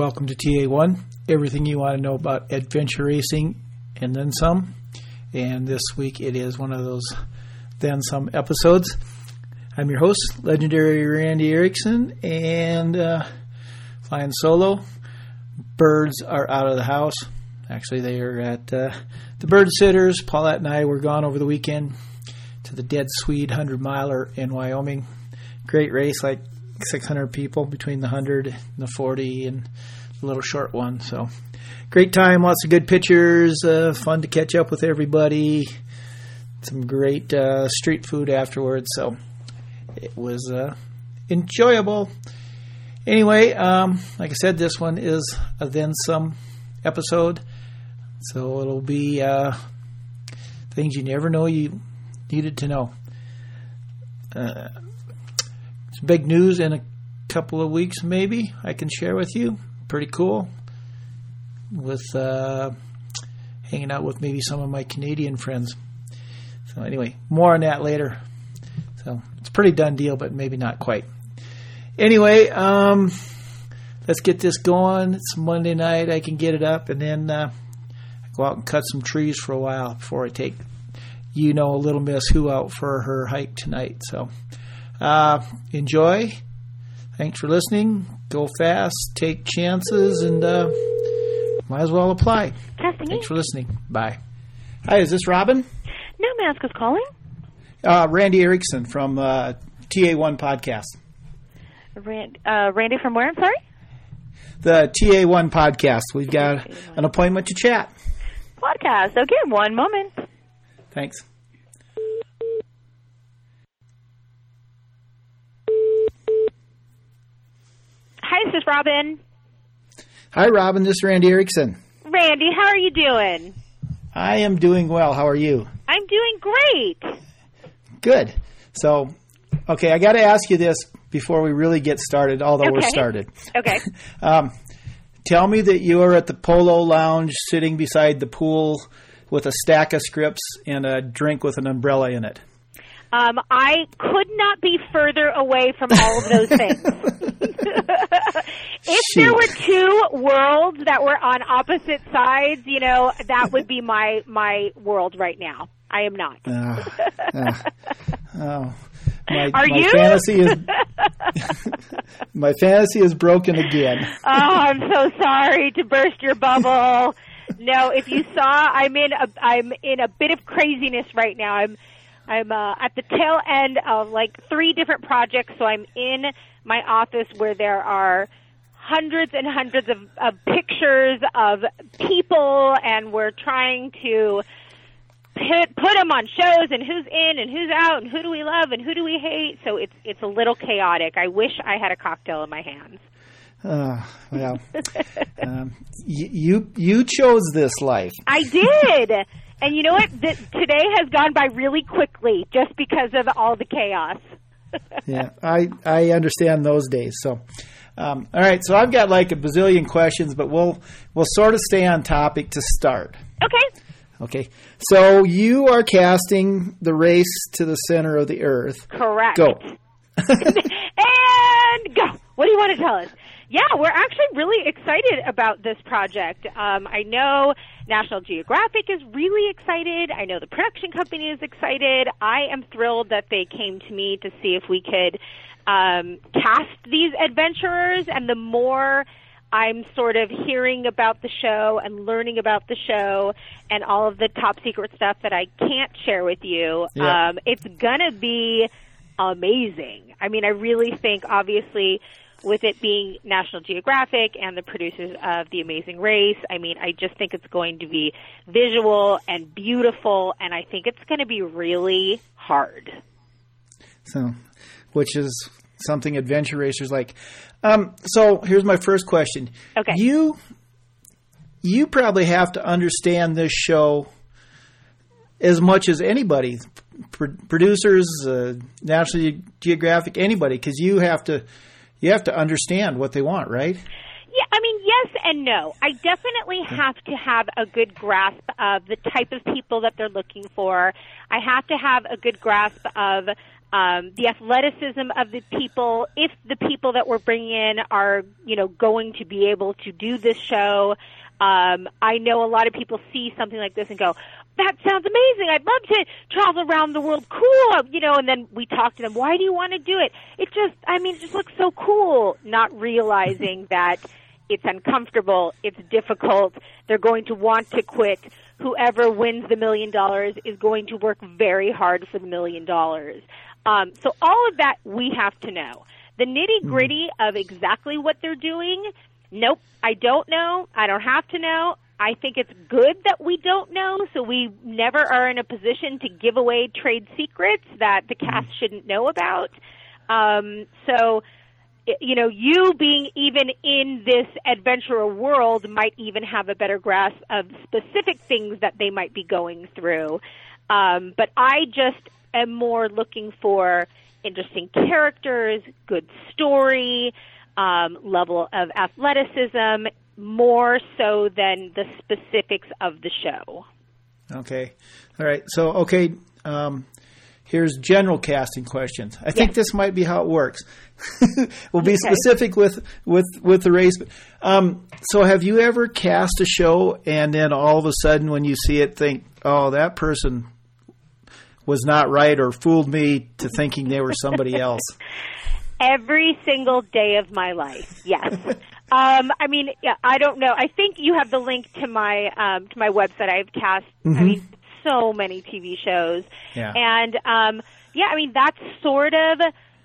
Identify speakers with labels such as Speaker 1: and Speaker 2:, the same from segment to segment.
Speaker 1: welcome to TA1. Everything you want to know about adventure racing and then some. And this week it is one of those then some episodes. I'm your host, legendary Randy Erickson, and uh, flying solo. Birds are out of the house. Actually, they are at uh, the bird sitters. Paulette and I were gone over the weekend to the Dead Swede 100 miler in Wyoming. Great race, like 600 people between the 100 and the 40 and the little short one. So great time, lots of good pictures, uh, fun to catch up with everybody. Some great uh, street food afterwards. So it was uh, enjoyable. Anyway, um, like I said, this one is a then some episode. So it'll be uh, things you never know you needed to know. Big news in a couple of weeks, maybe I can share with you. Pretty cool. With uh, hanging out with maybe some of my Canadian friends. So anyway, more on that later. So it's pretty done deal, but maybe not quite. Anyway, um, let's get this going. It's Monday night. I can get it up, and then uh, go out and cut some trees for a while before I take you know a little Miss Who out for her hike tonight. So uh, enjoy. Thanks for listening. Go fast, take chances, and uh, might as well apply.
Speaker 2: Testing
Speaker 1: Thanks for listening. Bye. Hi, is this Robin?
Speaker 2: No, Mask is calling.
Speaker 1: Uh, Randy Erickson from uh, TA1 Podcast.
Speaker 2: Rand, uh, Randy from where? I'm sorry?
Speaker 1: The TA1 Podcast. We've got an appointment to chat.
Speaker 2: Podcast. Okay, one moment.
Speaker 1: Thanks.
Speaker 2: Hi, this is Robin.
Speaker 1: Hi, Robin. This is Randy Erickson.
Speaker 2: Randy, how are you doing?
Speaker 1: I am doing well. How are you?
Speaker 2: I'm doing great.
Speaker 1: Good. So, okay, I got to ask you this before we really get started, although we're started.
Speaker 2: Okay.
Speaker 1: Um, tell me that you are at the Polo Lounge sitting beside the pool with a stack of scripts and a drink with an umbrella in it.
Speaker 2: Um, I could not be further away from all of those things. If there were two worlds that were on opposite sides, you know, that would be my my world right now. I am not.
Speaker 1: Ah, ah. oh, my,
Speaker 2: Are
Speaker 1: my
Speaker 2: you?
Speaker 1: fantasy is my fantasy is broken again.
Speaker 2: oh, I'm so sorry to burst your bubble. No, if you saw, I'm in a I'm in a bit of craziness right now. I'm I'm uh, at the tail end of like three different projects. So I'm in my office where there are hundreds and hundreds of, of pictures of people, and we're trying to put put them on shows and who's in and who's out and who do we love and who do we hate. So it's it's a little chaotic. I wish I had a cocktail in my hands.
Speaker 1: Uh, well, um, y- you you chose this life.
Speaker 2: I did. And you know what? Th- today has gone by really quickly just because of all the chaos.
Speaker 1: Yeah, I I understand those days. So, um, all right. So I've got like a bazillion questions, but we'll we'll sort of stay on topic to start.
Speaker 2: Okay.
Speaker 1: Okay. So you are casting the race to the center of the Earth.
Speaker 2: Correct.
Speaker 1: Go.
Speaker 2: and go. What do you want to tell us? Yeah, we're actually really excited about this project. Um, I know National Geographic is really excited. I know the production company is excited. I am thrilled that they came to me to see if we could um, cast these adventurers. And the more I'm sort of hearing about the show and learning about the show and all of the top secret stuff that I can't share with you,
Speaker 1: Yeah.
Speaker 2: um, it's gonna be amazing. I mean, I really think, obviously, with it being National Geographic and the producers of The Amazing Race, I mean, I just think it's going to be visual and beautiful, and I think it's going to be really hard.
Speaker 1: So, which is something adventure racers like. Um, so here's my first question.
Speaker 2: Okay.
Speaker 1: You you probably have to understand this show as much as anybody, producers, uh, National Geographic, anybody, because you have to you have to understand what they want, right?
Speaker 2: Yeah, I mean, yes and no. I definitely have to have a good grasp of the type of people that they're looking for. I have to have a good grasp of um, the athleticism of the people, if the people that we're bringing in are, you know, going to be able to do this show. Um, I know a lot of people see something like this and go, that sounds amazing. I'd love to travel around the world. Cool. You know, and then we talk to them. Why do you want to do it? It just, I mean, it just looks so cool. Not realizing that it's uncomfortable. It's difficult. They're going to want to quit. Whoever wins the million dollars is going to work very hard for the million dollars. Um, so all of that we have to know. The nitty gritty of exactly what they're doing, nope, I don't know. I don't have to know. I think it's good that we don't know, so we never are in a position to give away trade secrets that the cast shouldn't know about. Um, so, you know, you being even in this adventurer world might even have a better grasp of specific things that they might be going through. Um, but I just am more looking for interesting characters, good story, um, level of athleticism, more so than the specifics of the show.
Speaker 1: Okay. All right. So, okay. Um, here's general casting questions. I think this might be how it works. we'll be specific with with with the race. Um, so, have you ever cast a show and then all of a sudden, when you see it, think, "Oh, that person was not right," or fooled me to thinking they were somebody else?
Speaker 2: Every single day of my life, yes. um, I mean, yeah, I don't know. I think you have the link to my um, to my website. I've cast, I mean, so many TV shows,
Speaker 1: Yeah.
Speaker 2: and um, yeah, I mean that's sort of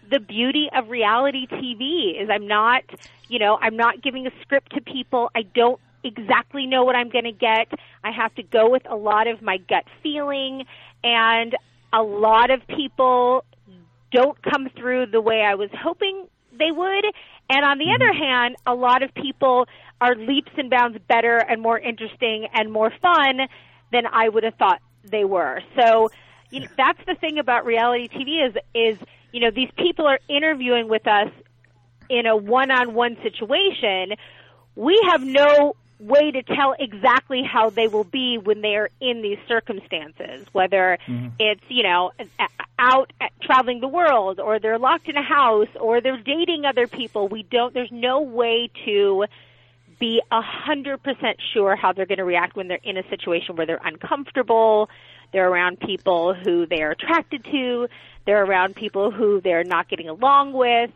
Speaker 2: the beauty of reality TV. Is I'm not, you know, I'm not giving a script to people. I don't exactly know what I'm going to get. I have to go with a lot of my gut feeling, and a lot of people don't come through the way I was hoping they would. And on the mm-hmm. other hand, a lot of people are leaps and bounds better and more interesting and more fun than I would have thought they were. So, you know, that's the thing about reality TV is is you know these people are interviewing with us in a one-on-one situation. We have no way to tell exactly how they will be when they are in these circumstances, whether it's, you know, out traveling the world or they're locked in a house or they're dating other people. We don't, there's no way to be a hundred percent sure how they're going to react when they're in a situation where they're uncomfortable, they're around people who they are attracted to, they're around people who they're not getting along with.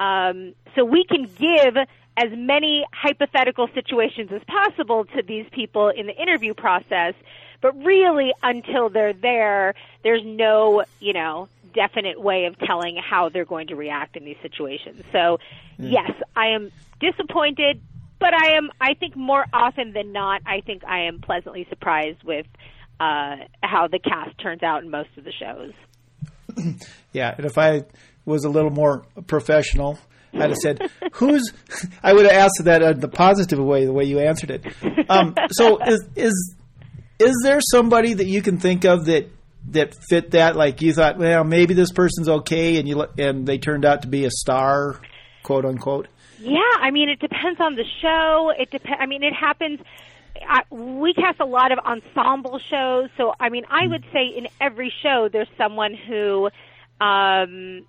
Speaker 2: Um, so we can give as many hypothetical situations as possible to these people in the interview process, but really until they're there, there's no, you know, definite way of telling how they're going to react in these situations. So, yes, I am disappointed, but I am I think more often than not, I think I am pleasantly surprised with uh, how the cast turns out in most of the shows.
Speaker 1: Yeah, and if I was a little more professional, I'd have said, "Who's?" I would have asked that in the positive way, the way you answered it. Um, so, is is is there somebody that you can think of that that fit that? Like you thought, well, maybe this person's okay, and you and they turned out to be a star, quote unquote.
Speaker 2: Yeah, I mean, it depends on the show. It depends. I mean, it happens. I, we cast a lot of ensemble shows, so I mean, I would say in every show there's someone who um,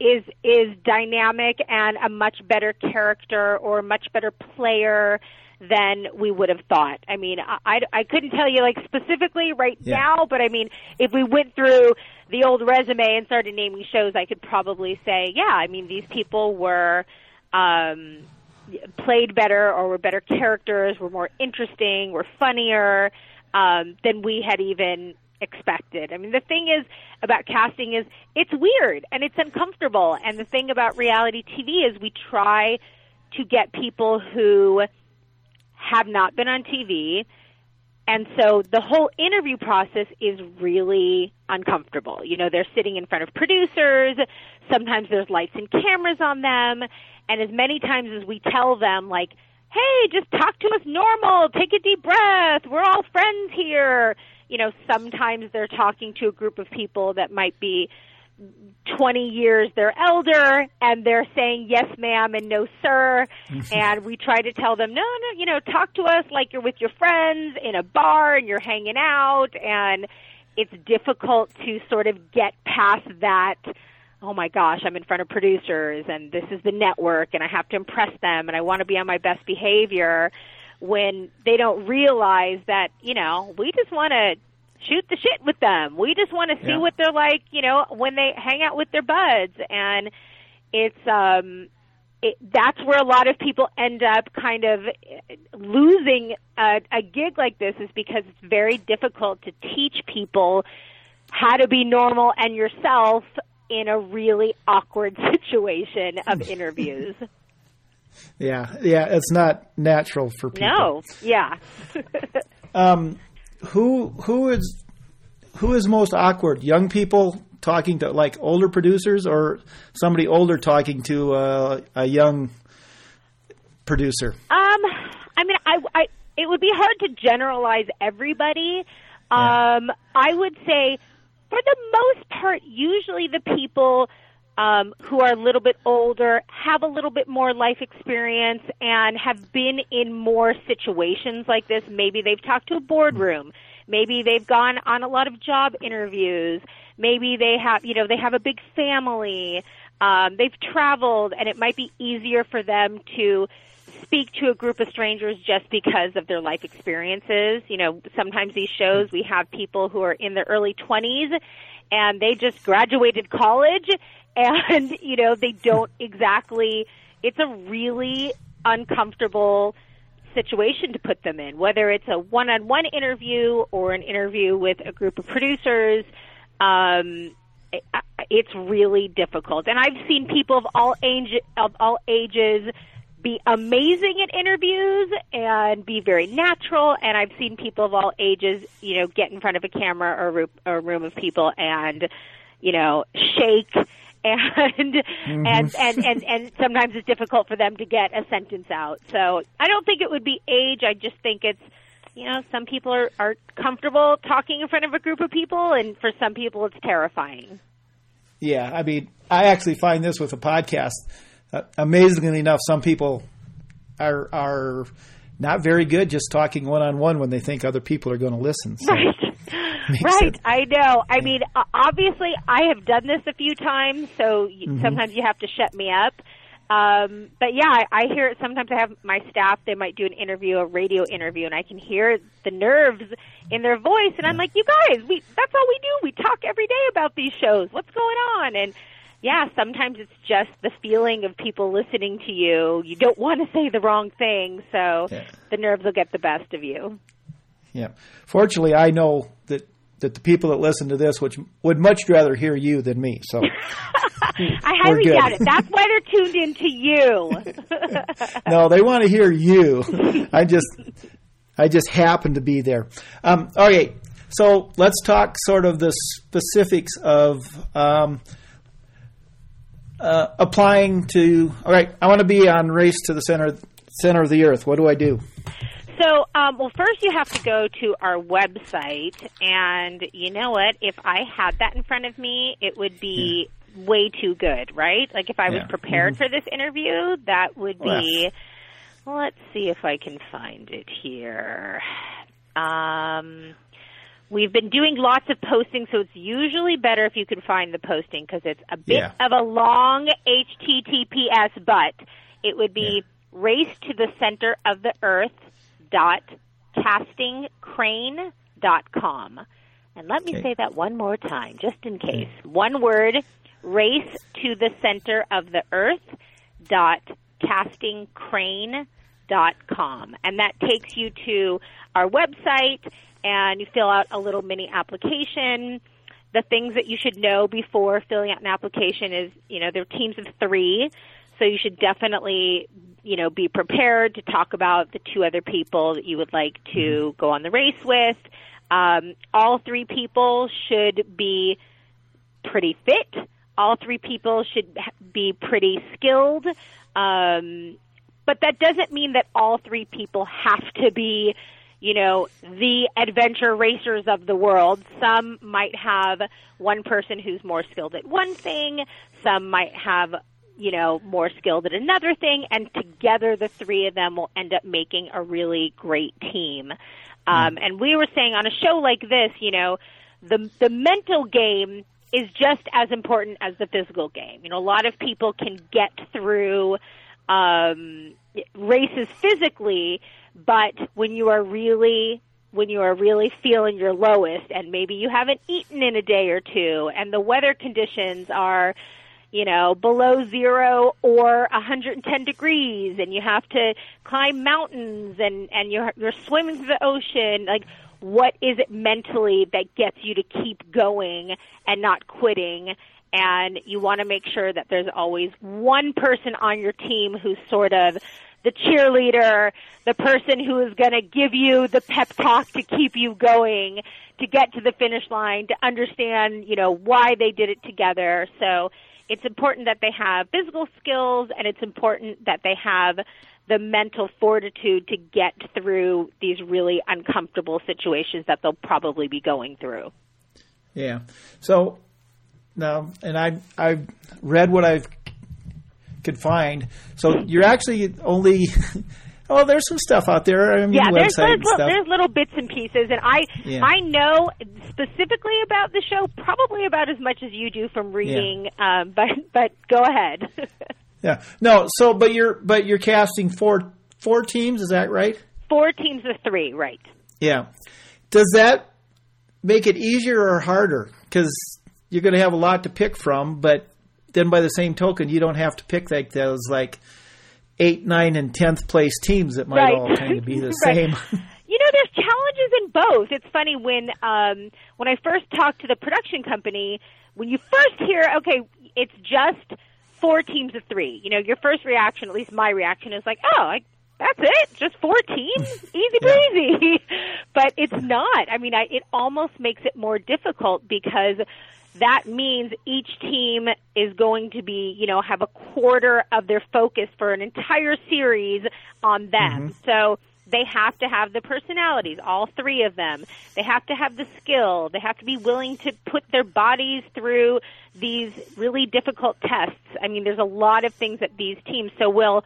Speaker 2: is is dynamic and a much better character or a much better player than we would have thought. I mean, I, I, I couldn't tell you like specifically right
Speaker 1: Yeah.
Speaker 2: now, but I mean, if we went through the old resume and started naming shows, I could probably say, yeah, I mean, these people were um, played better or were better characters, were more interesting, were funnier um, than we had even expected. I mean, the thing is about casting is it's weird and it's uncomfortable. And the thing about reality TV is we try to get people who have not been on TV. And so the whole interview process is really uncomfortable. You know, they're sitting in front of producers. Sometimes there's lights and cameras on them. And as many times as we tell them, like, hey, just talk to us normal, take a deep breath, we're all friends here. You know, sometimes they're talking to a group of people that might be 20 years their elder and they're saying yes ma'am and no sir. And we try to tell them no no you know talk to us like you're with your friends in a bar and you're hanging out. And it's difficult to sort of get past that oh my gosh, I'm in front of producers and this is the network and I have to impress them and I want to be on my best behavior when they don't realize that, you know, we just want to shoot the shit with them. We just want to see
Speaker 1: Yeah.
Speaker 2: what they're like, you know, when they hang out with their buds and it's um it, that's where a lot of people end up kind of eh, losing a, a gig like this is because it's very difficult to teach people how to be normal and yourself in a really awkward situation of interviews.
Speaker 1: Yeah, yeah, it's not natural for people.
Speaker 2: no, yeah.
Speaker 1: Um, who who is who is most awkward? Young people talking to like older producers, or somebody older talking to uh, a young producer?
Speaker 2: Um, I mean, I, I, it would be hard to generalize everybody.
Speaker 1: Yeah.
Speaker 2: Um, I would say, for the most part, usually the people um, who are a little bit older have a little bit more life experience and have been in more situations like this. Maybe they've talked to a boardroom. Maybe they've gone on a lot of job interviews. Maybe they have, you know, they have a big family. Um, they've traveled, and it might be easier for them to speak to a group of strangers just because of their life experiences. You know, sometimes these shows we have people who are in their early 20s and they just graduated college and you know, they don't exactly it's a really uncomfortable situation to put them in, whether it's a one-on-one interview or an interview with a group of producers. Um, it's really difficult, and I've seen people of all age of all ages be amazing at interviews and be very natural. And I've seen people of all ages, you know, get in front of a camera or a room, or a room of people and, you know, shake. And, and and and and sometimes it's difficult for them to get a sentence out. So I don't think it would be age. I just think it's you know some people are are comfortable talking in front of a group of people, and for some people it's terrifying.
Speaker 1: Yeah, I mean, I actually find this with a podcast. Uh, amazingly enough, some people are are not very good just talking one on one when they think other people are going to listen. So,
Speaker 2: Right. Right.
Speaker 1: sense.
Speaker 2: I know. I mean, obviously, I have done this a few times, so
Speaker 1: Mm-hmm.
Speaker 2: sometimes you have to shut me up. Um, but yeah, I, I hear it. Sometimes I have my staff; they might do an interview, a radio interview, and I can hear the nerves in their voice. And I'm like, "You guys, we—that's all we do. We talk every day about these shows. What's going on?" And yeah, sometimes it's just the feeling of people listening to you. You don't want to say the wrong thing, so
Speaker 1: Yeah.
Speaker 2: the nerves will get the best of you.
Speaker 1: yeah. Fortunately, I know that that the people that listen to this which would much rather hear you than me. So
Speaker 2: I highly doubt it. That's why they're tuned into you.
Speaker 1: no, they want to hear you. I just I just happen to be there. Um, okay, so let's talk sort of the specifics of um, uh, applying to. All right, I want to be on Race to the Center Center of the Earth. What do I do?
Speaker 2: So, um, well, first you have to go to our website, and you know what? If I had that in front of me, it would be way too good, right? Like if I was
Speaker 1: Yeah.
Speaker 2: prepared for this interview, that would be. Well, let's see if I can find it here. Um, we've been doing lots of posting, so it's usually better if you can find the posting because it's a bit
Speaker 1: Yeah.
Speaker 2: of a long HTTPS, but it would be race to the center of the earth dot castingcrane dot com. And let me
Speaker 1: Okay.
Speaker 2: say that one more time, just in case. One word, race to the center of the earth dot castingcrane dot com. And that takes you to our website and you fill out a little mini application. The things that you should know before filling out an application is, you know, there are teams of three. So you should definitely, you know, be prepared to talk about the two other people that you would like to go on the race with. Um, all three people should be pretty fit. All three people should be pretty skilled. Um, but that doesn't mean that all three people have to be, you know, the adventure racers of the world. Some might have one person who's more skilled at one thing. Some might have, you know, more skilled at another thing. And together the three of them will end up making a really great team. Um, and we were saying on a show like this, you know, the the mental game is just as important as the physical game. You know, a lot of people can get through um, races physically, but when you are really when you are really feeling your lowest and maybe you haven't eaten in a day or two and the weather conditions are you know below 0 or 110 degrees and you have to climb mountains and and you're you're swimming through the ocean like what is it mentally that gets you to keep going and not quitting and you want to make sure that there's always one person on your team who's sort of the cheerleader, the person who is going to give you the pep talk to keep you going, to get to the finish line, to understand, you know, why they did it together. So it's important that they have physical skills and it's important that they have the mental fortitude to get through these really uncomfortable situations that they'll probably be going through.
Speaker 1: Yeah. So now, and I I've read what I could find. So you're actually only. Oh, there's some stuff out there. I mean,
Speaker 2: yeah, there's,
Speaker 1: website
Speaker 2: there's,
Speaker 1: and stuff.
Speaker 2: there's little bits and pieces, and I
Speaker 1: Yeah.
Speaker 2: I know specifically about the show probably about as much as you do from reading. Um, but but go ahead.
Speaker 1: Yeah. No. So, but you're but you're casting four four teams. Is that right?
Speaker 2: Four teams of three, right?
Speaker 1: Yeah. Does that make it easier or harder? Because you're going to have a lot to pick from, but then by the same token, you don't have to pick like those like eight, nine, and tenth place teams that might
Speaker 2: Right.
Speaker 1: all kind of be the
Speaker 2: Right.
Speaker 1: same.
Speaker 2: You know, there's challenges in both. It's funny when um, when I first talked to the production company. When you first hear, okay, it's just four teams of three. You know, your first reaction, at least my reaction, is like, oh, I, that's it, just four teams, easy breezy. but it's not. I mean, I, it almost makes it more difficult because that means each team is going to be, you know, have a quarter of their focus for an entire series on them. Mm-hmm. So they have to have the personalities, all three of them. They have to have the skill. They have to be willing to put their bodies through these really difficult tests. I mean, there's a lot of things that these teams, so we'll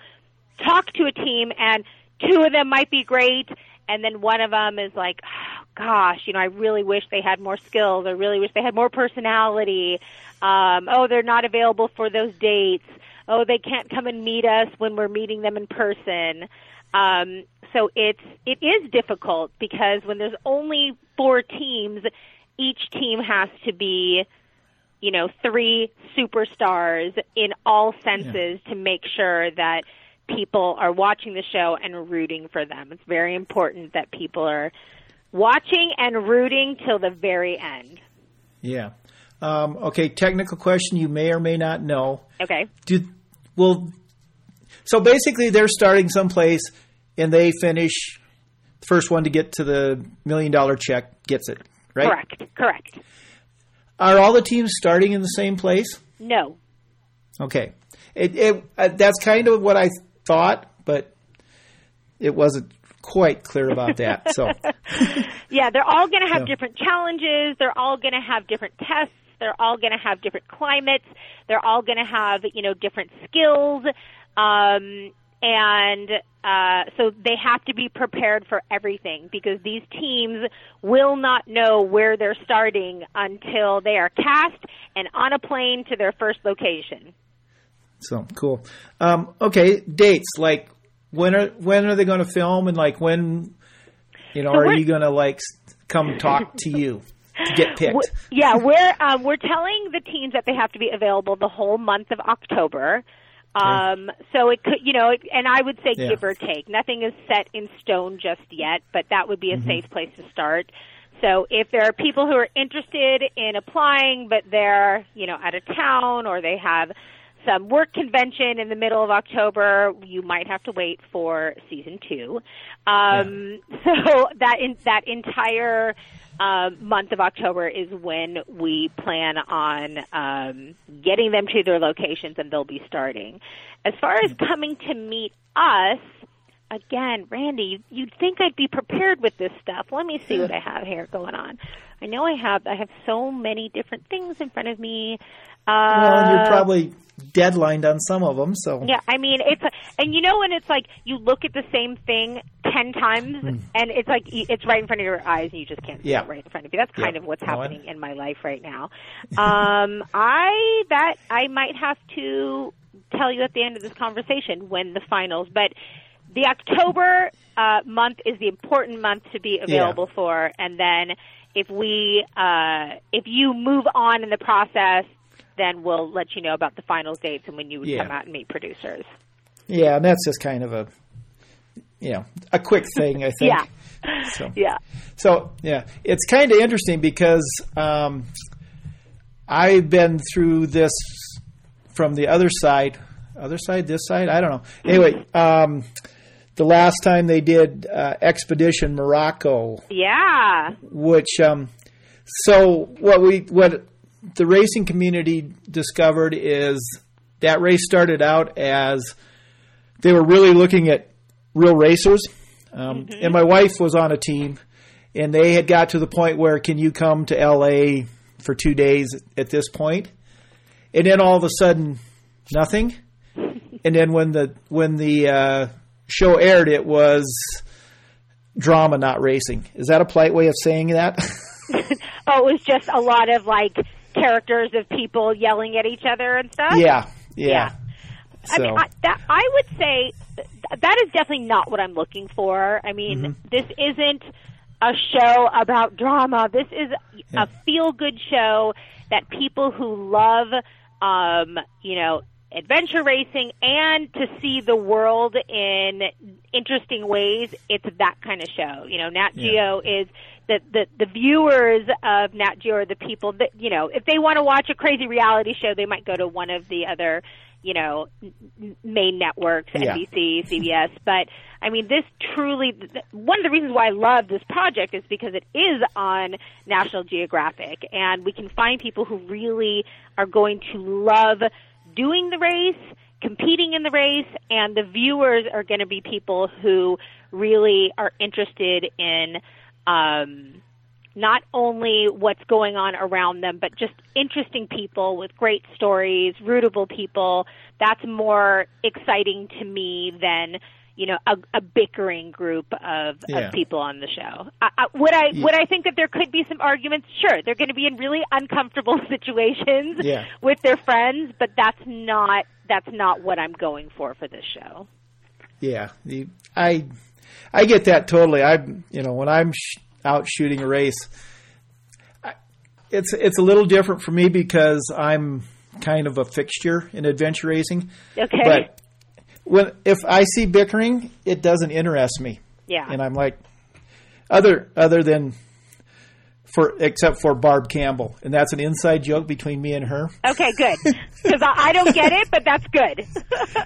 Speaker 2: talk to a team and two of them might be great and then one of them is like oh, gosh you know i really wish they had more skills. I really wish they had more personality. Um oh they're not available for those dates. Oh they can't come and meet us when we're meeting them in person. Um so it's it is difficult because when there's only four teams each team has to be you know, three superstars in all senses to make sure that people are watching the show and rooting for them. It's very important that people are watching and rooting till the very end.
Speaker 1: yeah. Um, okay. Technical question. You may or may not know.
Speaker 2: Okay.
Speaker 1: Do well. So basically, they're starting someplace, and they finish. The first one to get to the million dollar check gets it. Right.
Speaker 2: Correct. Correct.
Speaker 1: Are all the teams starting in the same place?
Speaker 2: No.
Speaker 1: Okay. It, it uh, that's kind of what I thought, but it wasn't quite clear about that. So
Speaker 2: Yeah, they're all going to have different challenges. They're all going to have different tests. They're all going to have different climates. They're all going to have, you know, different skills. Um, and uh, so they have to be prepared for everything because these teams will not know where they're starting until they are cast and on a plane to their first location.
Speaker 1: So cool. Um, okay, dates like when are when are they going to film and like when you know
Speaker 2: So
Speaker 1: are you going to like come talk to you to get picked?
Speaker 2: Yeah, we're um, we're telling the teams that they have to be available the whole month of October. Um, so it could, you know, it, and I would say
Speaker 1: Yeah.
Speaker 2: give or take. Nothing is set in stone just yet, but that would be a safe place to start. So if there are people who are interested in applying, but they're, you know, out of town or they have some work convention in the middle of October, you might have to wait for season two. Um, So that in, that entire um, month of October is when we plan on um, getting them to their locations, and they'll be starting. As far as coming to meet us, again, Randy, you'd think I'd be prepared with this stuff. Let me see what I have here going on. I know I have. I have so many different things in front of me. Uh,
Speaker 1: well, you're probably deadlined on some of them, so
Speaker 2: yeah. I mean, it's and you know when it's like you look at the same thing ten times,
Speaker 1: Hmm.
Speaker 2: and it's like it's right in front of your eyes, and you just can't see
Speaker 1: Yeah.
Speaker 2: it right in front of you. That's kind
Speaker 1: Yeah.
Speaker 2: of what's
Speaker 1: No,
Speaker 2: happening in my life right now. Um, I that I might have to tell you at the end of this conversation when the finals, but the October uh, month is the important month to be available for, and then if we uh, if you move on in the process, then we'll let you know about the final dates and when you would
Speaker 1: Yeah.
Speaker 2: come out and meet producers.
Speaker 1: yeah, and that's just kind of a you know a quick thing, I think.
Speaker 2: Yeah.
Speaker 1: So.
Speaker 2: Yeah.
Speaker 1: So yeah, it's kind of interesting because um, I've been through this from the other side, other side, this side. I don't know. Anyway, um, the last time they did uh, Expedition Morocco,
Speaker 2: Yeah.
Speaker 1: which um, so what we what the racing community discovered is that race started out as they were really looking at real racers, um, and my wife was on a team, and they had got to the point where can you come to L.A. for two days at this point? point, and then all of a sudden nothing, and then when the when the uh, show aired, it was drama, not racing. Is that a polite way of saying that?
Speaker 2: Oh, it was just a lot of like characters of people yelling at each other and stuff.
Speaker 1: yeah, yeah.
Speaker 2: Yeah.
Speaker 1: So,
Speaker 2: I mean, I, that I would say that is definitely not what I'm looking for. I mean,
Speaker 1: Mm-hmm.
Speaker 2: this isn't a show about drama. This is
Speaker 1: Yeah.
Speaker 2: a feel good show that people who love, um, you know, adventure racing and to see the world in interesting ways, it's that kind of show. You know, Nat
Speaker 1: Yeah.
Speaker 2: Geo is the, the the viewers of Nat Geo are the people that you know if they want to watch a crazy reality show, they might go to one of the other you know main networks,
Speaker 1: Yeah.
Speaker 2: NBC, CBS. But I mean, this truly one of the reasons why I love this project is because it is on National Geographic, and we can find people who really are going to love doing the race competing in the race and the viewers are going to be people who really are interested in um, not only what's going on around them, but just interesting people with great stories, rootable people. That's more exciting to me than you know a, a bickering group of,
Speaker 1: Yeah.
Speaker 2: of people on the show. I, I, would I would I think that there could be some arguments? Sure, they're going to be in really uncomfortable situations
Speaker 1: Yeah.
Speaker 2: with their friends, but that's not that's not what I'm going for for this show.
Speaker 1: Yeah, the, I I get that totally. I you know when I'm sh- out shooting a race, I, it's it's a little different for me because I'm kind of a fixture in adventure racing.
Speaker 2: Okay.
Speaker 1: But when if I see bickering, it doesn't interest me,
Speaker 2: yeah.
Speaker 1: and I'm like other other than for except for Barb Campbell, and that's an inside joke between me and her.
Speaker 2: Okay, good. Because I, I don't get it, but that's good.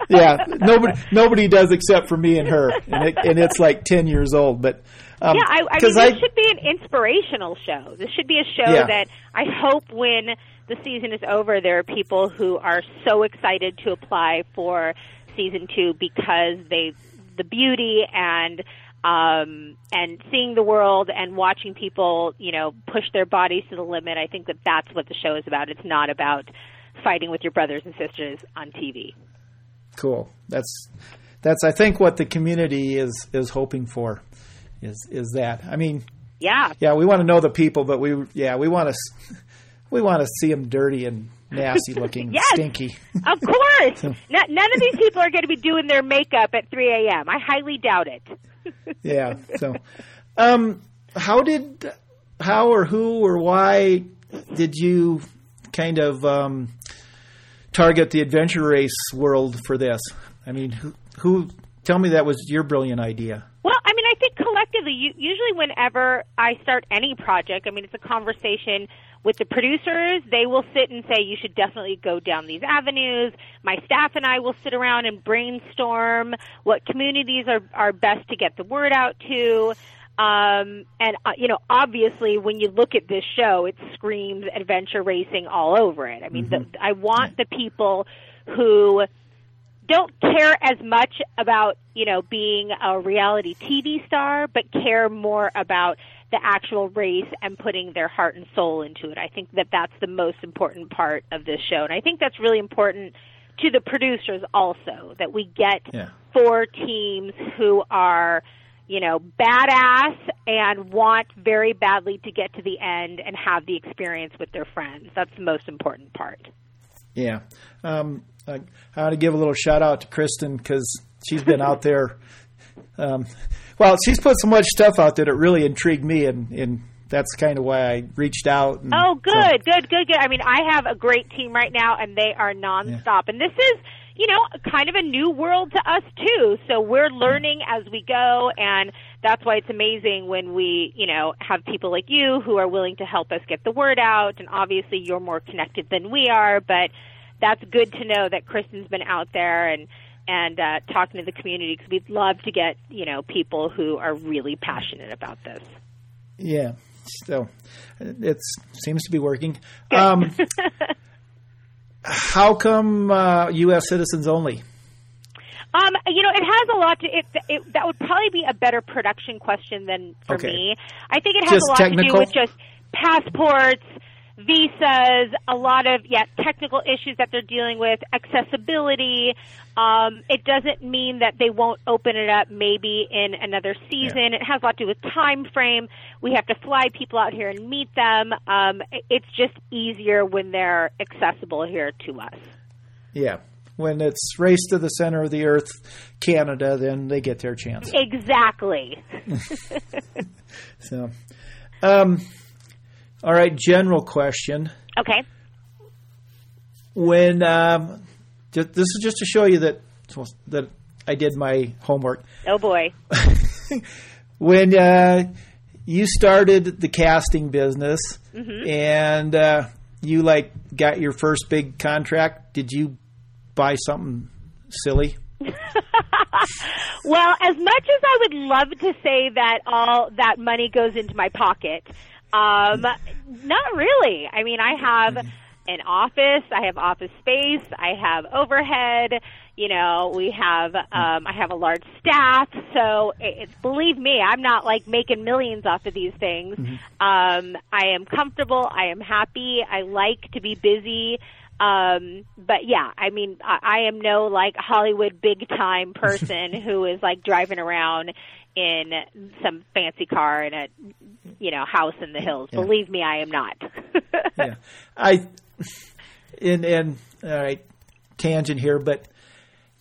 Speaker 1: Yeah, nobody nobody does except for me and her, and it, and it's like ten years old. But um,
Speaker 2: Yeah, I, I mean,
Speaker 1: 'cause
Speaker 2: this should be an inspirational show. This should be a show
Speaker 1: Yeah.
Speaker 2: that I hope when the season is over, there are people who are so excited to apply for season two because they the beauty and um and seeing the world and watching people you know push their bodies to the limit i think that that's what the show is about it's not about fighting with your brothers and sisters on tv
Speaker 1: cool. That's that's I think what the community is is hoping for is is that. I mean,
Speaker 2: yeah
Speaker 1: yeah, we want to know the people, but we yeah we want to we want to see them dirty and nasty looking,
Speaker 2: Yes.
Speaker 1: stinky.
Speaker 2: Of course. N- none of these people are going to be doing their makeup at 3 a.m. I highly doubt it.
Speaker 1: Yeah. So, um, how did how or who or why did you kind of um, target the adventure race world for this? I mean, who, who? Tell me that was your brilliant idea.
Speaker 2: Well, I mean, I think collectively, usually whenever I start any project, I mean, it's a conversation with the producers. They will sit and say, you should definitely go down these avenues. My staff and I will sit around and brainstorm what communities are, are best to get the word out to. Um, and, uh, you know, obviously when you look at this show, it screams adventure racing all over it. I mean, the, I want the people who don't care as much about you know being a reality TV star, but care more about the actual race and putting their heart and soul into it. I think that that's the most important part of this show, and I think that's really important to the producers also that we get
Speaker 1: Yeah.
Speaker 2: four teams who are you know badass and want very badly to get to the end and have the experience with their friends. That's the most important part.
Speaker 1: Yeah. Um, I, I want to give a little shout out to Kristen because she's been out there. Um, well, she's put so much stuff out there that it really intrigued me, and, and that's kind of why I reached out. And
Speaker 2: Oh,
Speaker 1: so-
Speaker 2: good, good, good, good. I mean, I have a great team right now, and they are nonstop. And this is, you know, kind of a new world to us too. So we're learning as we go, and that's why it's amazing when we, you know, have people like you who are willing to help us get the word out. And obviously, you're more connected than we are, but that's good to know that Kristen's been out there and and uh, talking to the community because we'd love to get you know people who are really passionate about this.
Speaker 1: Yeah. So it seems to be working. Um, how come uh, U.S. citizens only?
Speaker 2: Um, you know, it has a lot to it, it. That would probably be a better production question than for
Speaker 1: Okay.
Speaker 2: me. I think it has
Speaker 1: Just
Speaker 2: a lot to do with just passports, visas, a lot of yeah technical issues that they're dealing with, accessibility. Um, it doesn't mean that they won't open it up maybe in another season. It has a lot to do with time frame. We have to fly people out here and meet them. Um, it's just easier when they're accessible here to us.
Speaker 1: Yeah. When it's race to the center of the earth, Canada, then they get their chance.
Speaker 2: Exactly.
Speaker 1: So, um, all right. General question:
Speaker 2: Okay.
Speaker 1: When um, ju- this is just to show you that that I did my homework.
Speaker 2: Oh boy.
Speaker 1: When uh, you started the casting business and uh, you like got your first big contract, did you buy something silly?
Speaker 2: Well, as much as I would love to say that all that money goes into my pocket, um, not really. I mean, I have an office, I have office space, I have overhead. You know, we have um, I have a large staff, so it, it's believe me, I'm not like making millions off of these things. Um, I am comfortable, I am happy, I like to be busy. Um, but yeah, I mean, I, I am no like Hollywood big time person who is like driving around in some fancy car and a you know house in the hills. Believe me, I am not.
Speaker 1: yeah, I and and all right, tangent here, but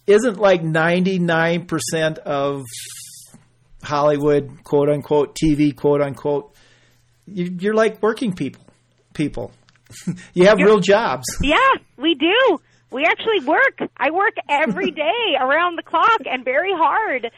Speaker 1: isn't like ninety nine percent of Hollywood quote unquote TV quote unquote you, you're like working people people. you have real jobs.
Speaker 2: yeah, we do. We actually work. I work every day around the clock and very hard.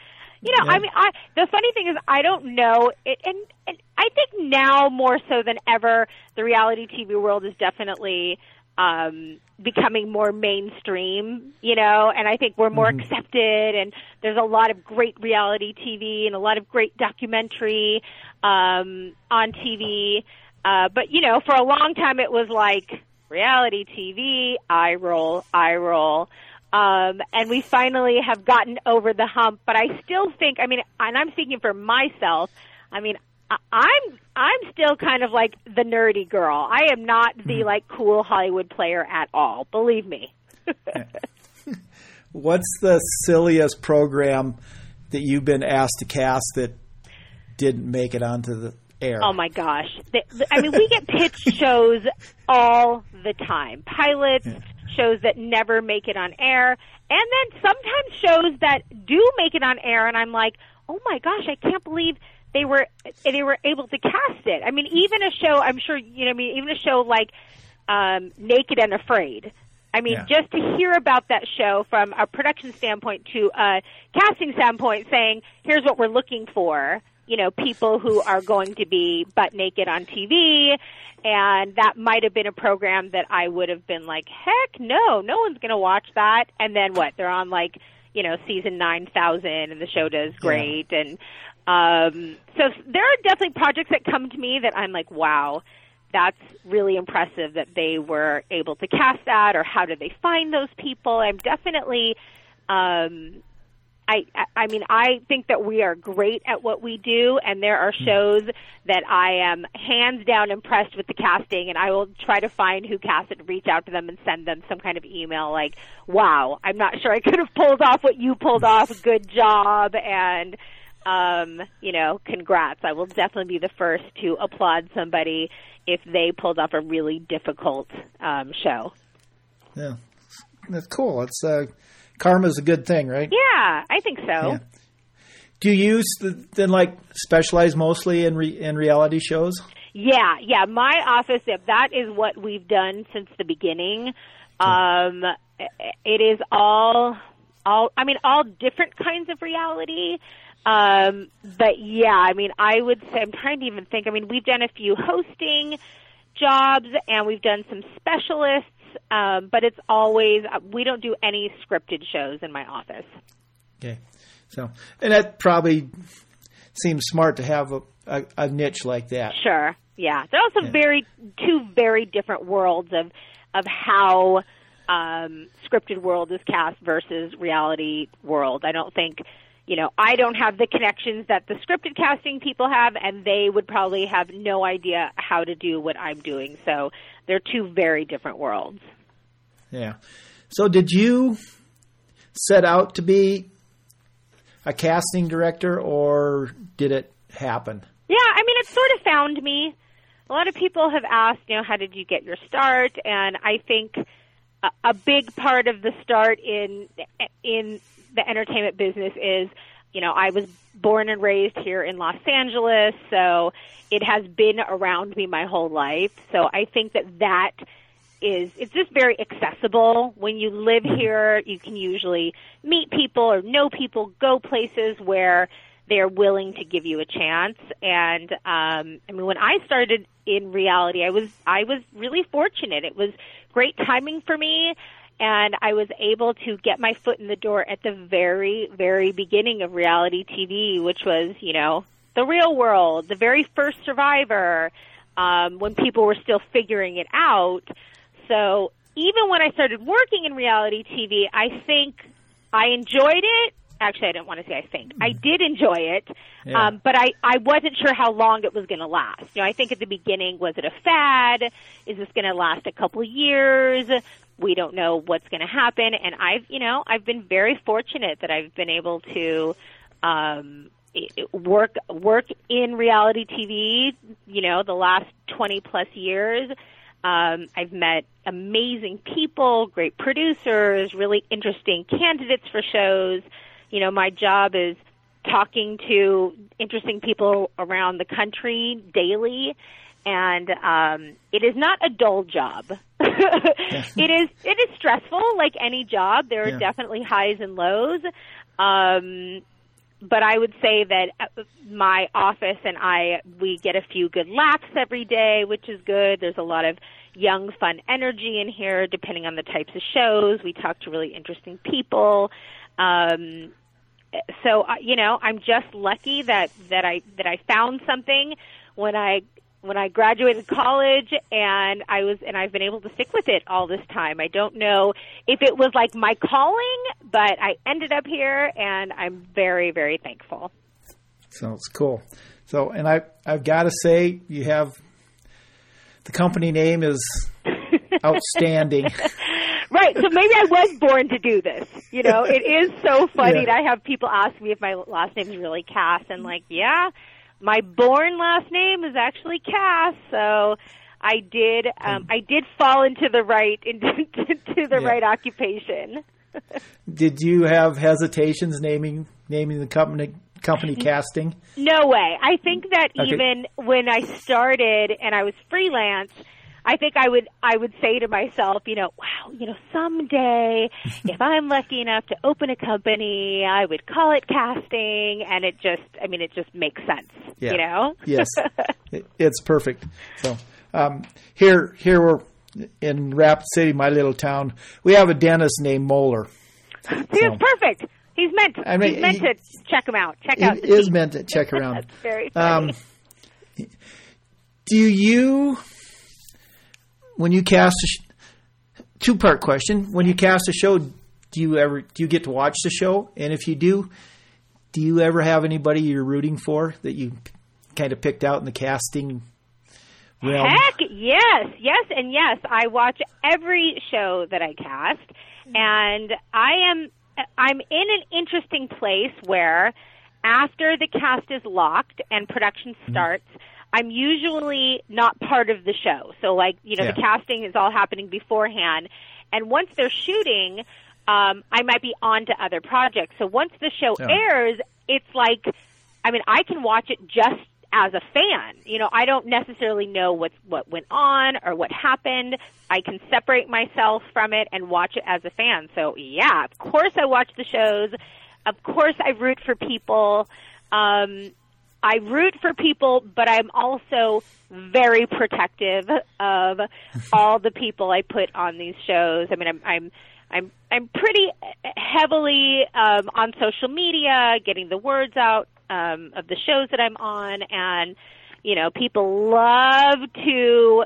Speaker 2: You know,
Speaker 1: Yeah.
Speaker 2: I mean, I the funny thing is, I don't know, it, and and I think now more so than ever, the reality TV world is definitely um becoming more mainstream you know and i think we're more accepted and there's a lot of great reality tv and a lot of great documentary um on tv uh but you know for a long time it was like reality tv eye roll eye roll um, and we finally have gotten over the hump. But I still think, I mean, and I'm speaking for myself. I mean, I- I'm I'm still kind of like the nerdy girl. I am not the like cool Hollywood player at all. Believe me.
Speaker 1: What's the silliest program that you've been asked to cast that didn't make it onto the air?
Speaker 2: Oh my gosh! I mean, we get pitched shows all the time. Pilots, shows that never make it on air, and then sometimes shows that do make it on air. And I'm like, oh my gosh, I can't believe they were they were able to cast it. I mean, even a show. I'm sure you know. I mean, even a show like um, Naked and Afraid. I mean,
Speaker 1: Yeah.
Speaker 2: just to hear about that show from a production standpoint to a casting standpoint, saying, here's what we're looking for. You know, people who are going to be butt naked on TV. And that might have been a program that I would have been like, heck no, no one's going to watch that. And then what? They're on like, you know, season 9000 and the show does great. And, um, so there are definitely projects that come to me that I'm like, wow, that's really impressive that they were able to cast that or how did they find those people i'm definitely Um, I, I mean, I think that we are great at what we do, and there are shows that I am hands down impressed with the casting, and I will try to find who cast it, reach out to them, and send them some kind of email like, "Wow, I'm not sure I could have pulled off what you pulled off. Good job!" and um, you know, congrats. I will definitely be the first to applaud somebody if they pulled off a really difficult um, show.
Speaker 1: Yeah, that's cool. It's uh, karma's a good thing, right?
Speaker 2: Yeah, I think so. Yeah.
Speaker 1: Do you then like specialize mostly in re- in reality shows?
Speaker 2: Yeah, yeah. My office, that is what we've done since the beginning. Um, it is all, all. I mean, all different kinds of reality. Um, but yeah, I mean, I would say I'm trying to even think. I mean, we've done a few hosting jobs, and we've done some specialists um, but it's always uh, we don't do any scripted shows in my office.
Speaker 1: Okay, so and that probably seems smart to have a, a, a niche like that.
Speaker 2: Sure, yeah. They're also yeah. very two very different worlds of of how um, scripted world is cast versus reality world. I don't think you know, I don't have the connections that the scripted casting people have, and they would probably have no idea how to do what I'm doing. So they're two very different worlds.
Speaker 1: Yeah. So did you set out to be a casting director, or did it happen?
Speaker 2: Yeah, I mean, it sort of found me. A lot of people have asked, you know, how did you get your start? And I think a, a big part of the start in in the entertainment business is, you know, I was born and raised here in Los Angeles, so it has been around me my whole life. So I think that that is it's just very accessible. When you live here, you can usually meet people or know people, go places where they're willing to give you a chance. And um, I mean, when I started in reality, I was I was really fortunate. It was great timing for me and I was able to get my foot in the door at the very, very beginning of reality TV, which was, you know, the real world, the very first survivor, um, when people were still figuring it out. So even when I started working in reality TV, I think I enjoyed it. Actually, I didn't want to say I think. I mm-hmm. did enjoy it, yeah. um, but I, I wasn't sure how long it was going to last. You know, I think at the beginning, was it a fad? Is this going to last a couple years? We don't know what's going to happen. And i've you know i've been very fortunate that i've been able to um work work in reality tv you know the last 20 plus years. Um i've met amazing people great producers really interesting candidates for shows. You know my job is talking to interesting people around the country daily and um, it is not a dull job. it is it is stressful, like any job. There are yeah. definitely highs and lows. Um, but I would say that uh, my office and I we get a few good laughs every day, which is good. There's a lot of young, fun energy in here, depending on the types of shows. We talk to really interesting people. Um, so uh, you know, I'm just lucky that that I that I found something when I when I graduated college and I was and I've been able to stick with it all this time. I don't know if it was like my calling, but I ended up here and I'm very very thankful.
Speaker 1: So it's cool. So and I I've got to say you have the company name is outstanding.
Speaker 2: right. So maybe I was born to do this. You know, it is so funny yeah. to have people ask me if my last name is really Cass and like, yeah, my born last name is actually Cass, so I did um, I did fall into the right into to the yeah. right occupation.
Speaker 1: did you have hesitations naming naming the company company casting?
Speaker 2: No way. I think that okay. even when I started and I was freelance, I think I would I would say to myself, you know, wow, you know, someday if I'm lucky enough to open a company, I would call it casting, and it just, I mean, it just makes sense, yeah. you know.
Speaker 1: yes, it's perfect. So um, here, here we're in Rapid City, my little town. We have a dentist named Moeller.
Speaker 2: He's so. perfect. He's meant. I mean, he's meant he, to check him out. Check out.
Speaker 1: He is meant to check around.
Speaker 2: That's very funny. Um,
Speaker 1: do you when you cast a sh- two part question when you cast a show do you ever do you get to watch the show? And if you do, do you ever have anybody you're rooting for that you kind of picked out in the casting realm?
Speaker 2: Heck yes, yes, and yes. I watch every show that I cast, and I am I'm in an interesting place where after the cast is locked and production
Speaker 1: Mm-hmm.
Speaker 2: I'm usually not part of the show. So like, you know, the casting is all happening beforehand. And once they're shooting, um, I might be on to other projects. So once the show
Speaker 1: Yeah.
Speaker 2: airs, it's like, I mean, I can watch it just as a fan. You know, I don't necessarily know what what went on or what happened. I can separate myself from it and watch it as a fan. So yeah, of course I watch the shows. Of course I root for people. Um, I root for people, but I'm also very protective of all the people I put on these shows. I mean, I'm I'm I'm I'm pretty heavily um, on social media, getting the words out um, of the shows that I'm on, and you know, people love to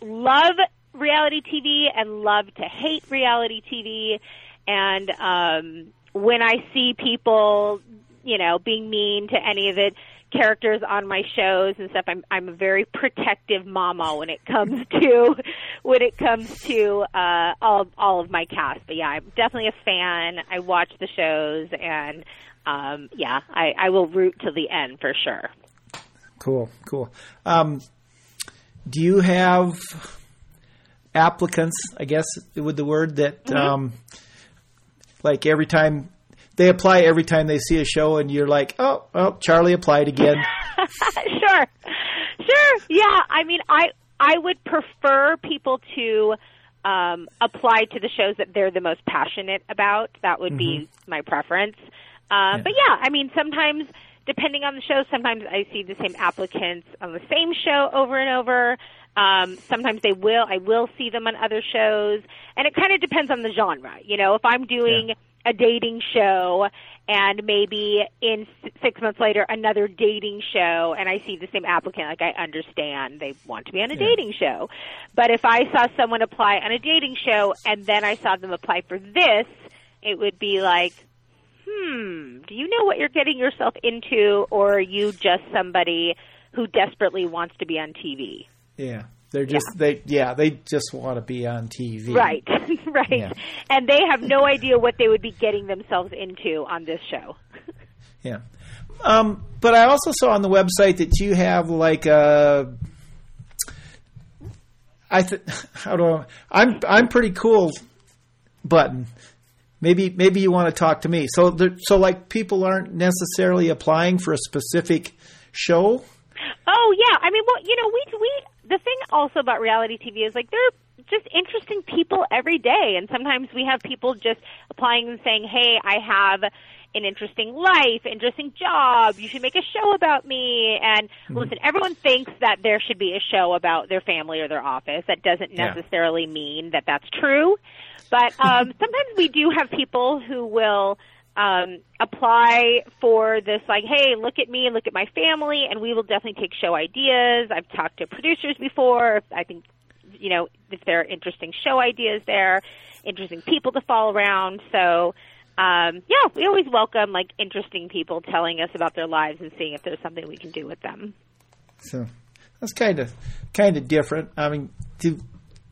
Speaker 2: love reality TV and love to hate reality TV, and um, when I see people, you know, being mean to any of the characters on my shows and stuff, I'm I'm a very protective mama when it comes to when it comes to uh, all all of my cast. But yeah, I'm definitely a fan. I watch the shows, and um, yeah, I, I will root to the end for sure.
Speaker 1: Cool, cool. Um, do you have applicants? I guess with the word that, um, like every time they apply, every time they see a show, and you're like, oh, well, Charlie applied again.
Speaker 2: sure, sure. Yeah, I mean, I I would prefer people to um, apply to the shows that they're the most passionate about. That would be my preference. Uh,
Speaker 1: Yeah.
Speaker 2: But yeah, I mean, sometimes depending on the show, sometimes I see the same applicants on the same show over and over. Um, sometimes they will, I will see them on other shows, and it kind of depends on the genre. You know, if I'm doing a dating show and maybe in six months later another dating show and I see the same applicant, like I understand they want to be on a
Speaker 1: Yeah.
Speaker 2: dating show. But if I saw someone apply on a dating show and then I saw them apply for this, it would be like, hmm, do you know what you're getting yourself into or are you just somebody who desperately wants to be on TV?
Speaker 1: Yeah, they're just they. Yeah, they just want to be on TV.
Speaker 2: Right, right.
Speaker 1: Yeah.
Speaker 2: And they have no idea what they would be getting themselves into on this show.
Speaker 1: Yeah. Um, but I also saw on the website that you have like a. I th- how do I, I'm I'm pretty cool button. Maybe maybe you want to talk to me. So there, so like people aren't necessarily applying for a specific show.
Speaker 2: Oh yeah, I mean, well, you know, we we the thing also about reality TV is like they're just interesting people every day, and sometimes we have people just applying and saying, "Hey, I have an interesting life, interesting job. You should make a show about me." And listen, everyone thinks that there should be a show about their family or their office. That doesn't
Speaker 1: Yeah.
Speaker 2: necessarily mean that that's true, but um, sometimes we do have people who will um, apply for this like, hey, look at me, look at my family, and we will definitely take show ideas. I've talked to producers before. I think, you know, if there are interesting show ideas there, interesting people to follow around. So, um, yeah, we always welcome like interesting people telling us about their lives and seeing if there's something we can do with them.
Speaker 1: So that's kind of kind of different. I mean, do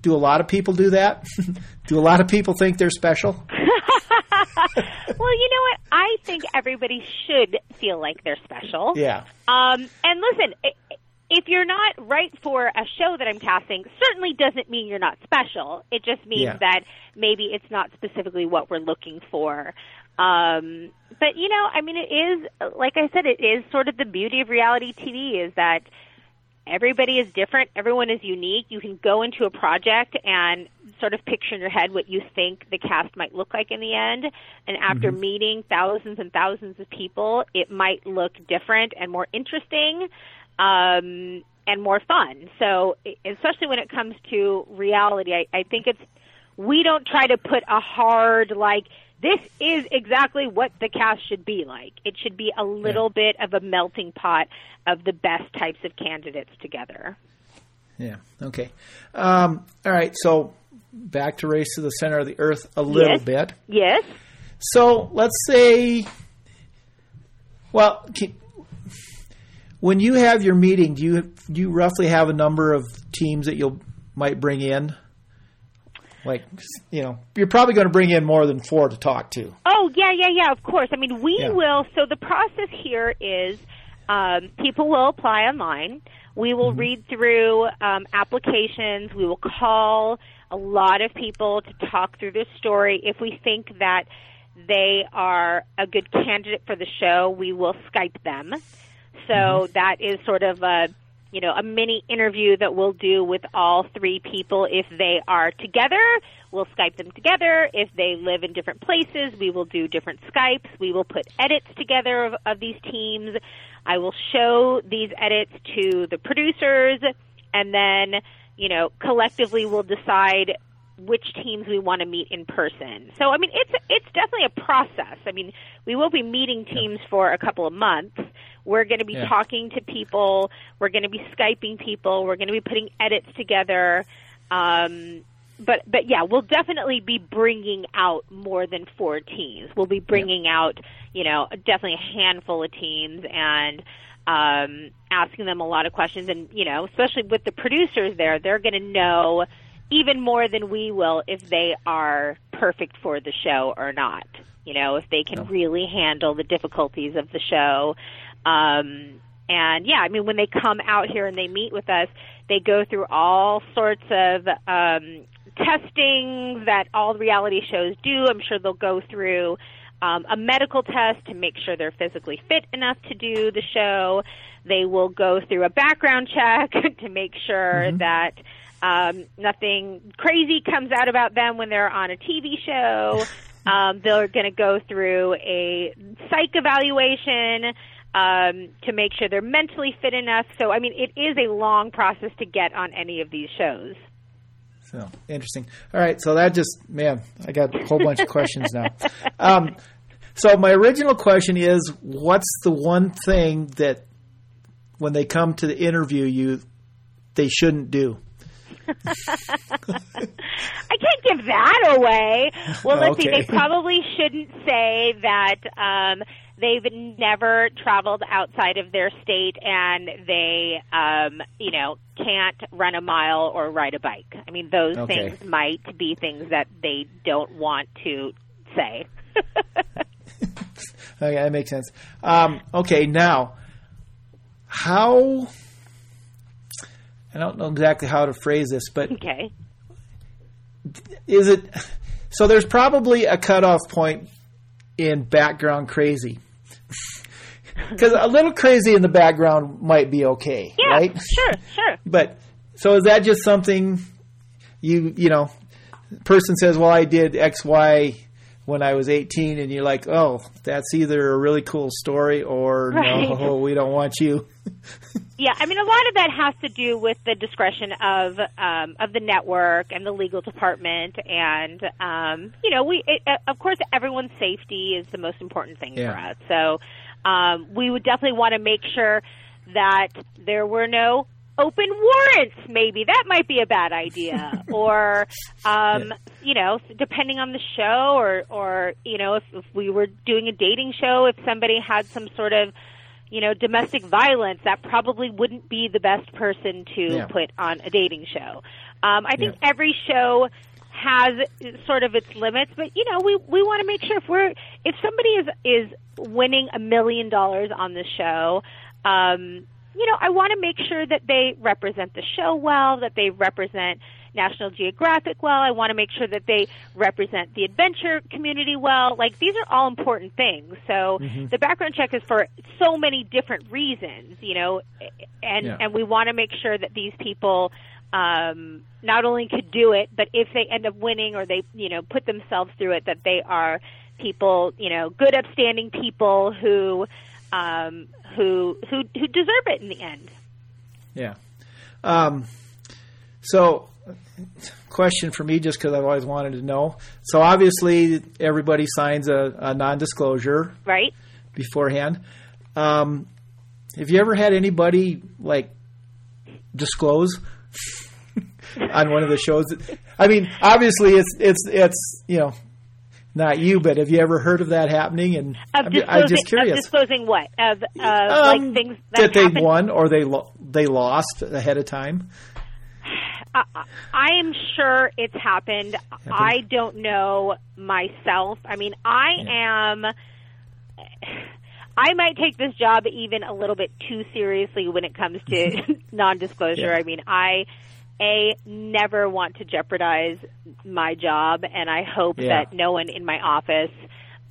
Speaker 1: do a lot of people do that? do a lot of people think they're special?
Speaker 2: well, you know what? I think everybody should feel like they're special.
Speaker 1: Yeah.
Speaker 2: Um, and listen, if you're not right for a show that I'm casting, certainly doesn't mean you're not special. It just means
Speaker 1: Yeah.
Speaker 2: that maybe it's not specifically what we're looking for. Um, but you know, I mean, it is like I said, it is sort of the beauty of reality TV is that everybody is different, everyone is unique. You can go into a project and sort of picture in your head what you think the cast might look like in the end. And after meeting thousands and thousands of people, it might look different and more interesting um, and more fun. So, especially when it comes to reality, I, I think it's we don't try to put a hard like this is exactly what the cast should be like. It should be a little bit of a melting pot of the best types of candidates together.
Speaker 1: Yeah. Okay. Um, all right. So back to Race to the Center of the Earth a little
Speaker 2: Yes.
Speaker 1: bit.
Speaker 2: Yes.
Speaker 1: So let's say, well, can, when you have your meeting, do you do you roughly have a number of teams that you'll might bring in? Like, you know, you're probably going to bring in more than four to talk to.
Speaker 2: Oh yeah, yeah, yeah. Of course. I mean, we
Speaker 1: Yeah.
Speaker 2: will. So the process here is um, people will apply online. We will read through um, applications. We will call a lot of people to talk through their story. If we think that they are a good candidate for the show, we will Skype them. So that is sort of a you know a mini interview that we'll do with all three people if they are together. We'll Skype them together. If they live in different places, we will do different Skypes. We will put edits together of, of these teams. I will show these edits to the producers, and then you know collectively we'll decide which teams we want to meet in person. So I mean it's it's definitely a process. I mean, we will be meeting teams for a couple of months. We're going to be
Speaker 1: Yeah.
Speaker 2: talking to people, we're going to be skyping people, we're going to be putting edits together. Um but but yeah, we'll definitely be bringing out more than four teams. We'll be bringing out, you know, definitely a handful of teams and um, asking them a lot of questions. And you know, especially with the producers there, they're going to know even more than we will if they are perfect for the show or not. You know, if they can really handle the difficulties of the show. Um, and yeah, I mean, when they come out here and they meet with us, they go through all sorts of um, testing that all reality shows do. I'm sure they'll go through um, a medical test to make sure they're physically fit enough to do the show. They will go through a background check to make sure that um, nothing crazy comes out about them when they're on a TV show. Um, they're going to go through a psych evaluation um, to make sure they're mentally fit enough. So, I mean, it is a long process to get on any of these shows.
Speaker 1: So interesting. All right, so that just man, I got a whole bunch of questions now. Um, so my original question is, what's the one thing that when they come to the interview you they shouldn't do?
Speaker 2: I can't give that away. Well, let's see. They probably shouldn't say that um, they've never traveled outside of their state and they, um, you know, can't run a mile or ride a bike. I mean, those
Speaker 1: Okay.
Speaker 2: things might be things that they don't want to say.
Speaker 1: Okay, that makes sense. Um, okay, now how? I don't know exactly how to phrase this, but
Speaker 2: okay.
Speaker 1: is it so there's probably a cutoff point in background crazy because a little crazy in the background might be okay
Speaker 2: Yeah.
Speaker 1: right
Speaker 2: Sure. Sure.
Speaker 1: but so is that just something you you know person says well i did xy when i was 18 and you're like oh that's either a really cool story or
Speaker 2: Right.
Speaker 1: no we don't want you
Speaker 2: Yeah, I mean, a lot of that has to do with the discretion of um, of the network and the legal department, and um, you know, we it, uh, of course everyone's safety is the most important thing
Speaker 1: Yeah.
Speaker 2: for us. So um, we would definitely want to make sure that there were no open warrants. Maybe that might be a bad idea, or um,
Speaker 1: Yeah.
Speaker 2: you know, depending on the show, or or you know, if, if we were doing a dating show, if somebody had some sort of you know, domestic violence, that probably wouldn't be the best person to
Speaker 1: Yeah.
Speaker 2: put on a dating show. Um, I think
Speaker 1: Yeah.
Speaker 2: every show has sort of its limits, but you know, we we want to make sure if we're if somebody is is winning a million dollars on the show, um, you know, I want to make sure that they represent the show well, that they represent National Geographic well. I want to make sure that they represent the adventure community well. Like these are all important things. So the background check is for so many different reasons, you know, and
Speaker 1: Yeah.
Speaker 2: and we want to make sure that these people um, not only could do it, but if they end up winning or they you know put themselves through it, that they are people, you know, good upstanding people who um, who who who deserve it in the end.
Speaker 1: yeah um, so question for me just because i've always wanted to know so obviously everybody signs a, a non-disclosure
Speaker 2: Right?
Speaker 1: beforehand. Um, have you ever had anybody like disclose on one of the shows? I mean, obviously, it's it's it's you know, not you, but have you ever heard of that happening? And
Speaker 2: Of
Speaker 1: I'm, I'm just
Speaker 2: of
Speaker 1: curious
Speaker 2: disclosing what? Of uh,
Speaker 1: Um,
Speaker 2: like things
Speaker 1: that,
Speaker 2: that,
Speaker 1: they won or they lo- they lost ahead of time.
Speaker 2: I, I am sure it's happened. I don't know myself. I mean, I am. I might take this job even a little bit too seriously when it comes to non-disclosure.
Speaker 1: Yeah.
Speaker 2: I mean, I a never want to jeopardize my job, and I hope
Speaker 1: Yeah.
Speaker 2: that no one in my office